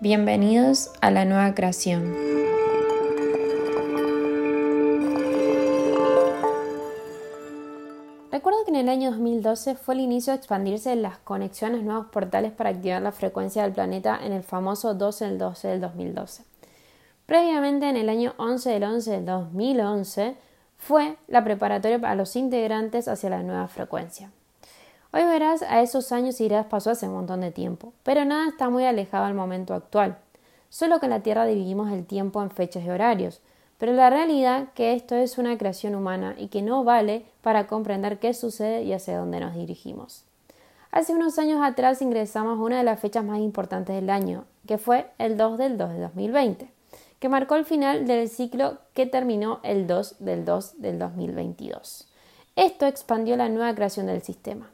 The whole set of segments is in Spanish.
Bienvenidos a la nueva creación. Recuerdo que en el año 2012 fue el inicio de expandirse las conexiones nuevos portales para activar la frecuencia del planeta en el famoso 12 del 12 del 2012. Previamente, en el año 11 del 11 del 2011, fue la preparatoria para los integrantes hacia la nueva frecuencia. Hoy verás, a esos años y dirás pasó hace un montón de tiempo, pero nada está muy alejado al momento actual. Solo que en la Tierra dividimos el tiempo en fechas y horarios, pero la realidad que esto es una creación humana y que no vale para comprender qué sucede y hacia dónde nos dirigimos. Hace unos años atrás ingresamos a una de las fechas más importantes del año, que fue el 2 del 2 de 2020, que marcó el final del ciclo que terminó el 2 del 2 del 2022. Esto expandió la nueva creación del sistema.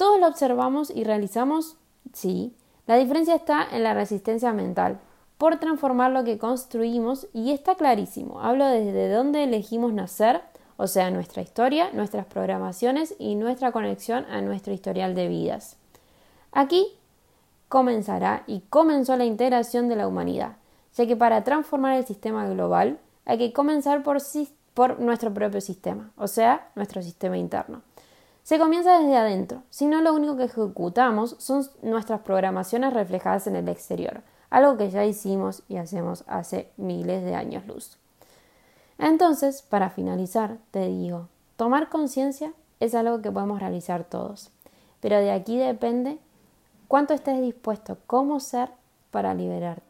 ¿Todos lo observamos y realizamos? Sí. La diferencia está en la resistencia mental, por transformar lo que construimos y está clarísimo. Hablo desde dónde elegimos nacer, o sea, nuestra historia, nuestras programaciones y nuestra conexión a nuestro historial de vidas. Aquí comenzará y comenzó la integración de la humanidad, ya que para transformar el sistema global hay que comenzar por, por nuestro propio sistema, o sea, nuestro sistema interno. Se comienza desde adentro, si no lo único que ejecutamos son nuestras programaciones reflejadas en el exterior, algo que ya hicimos y hacemos hace miles de años luz. Entonces, para finalizar, te digo, tomar conciencia es algo que podemos realizar todos, pero de aquí depende cuánto estés dispuesto, cómo ser para liberarte.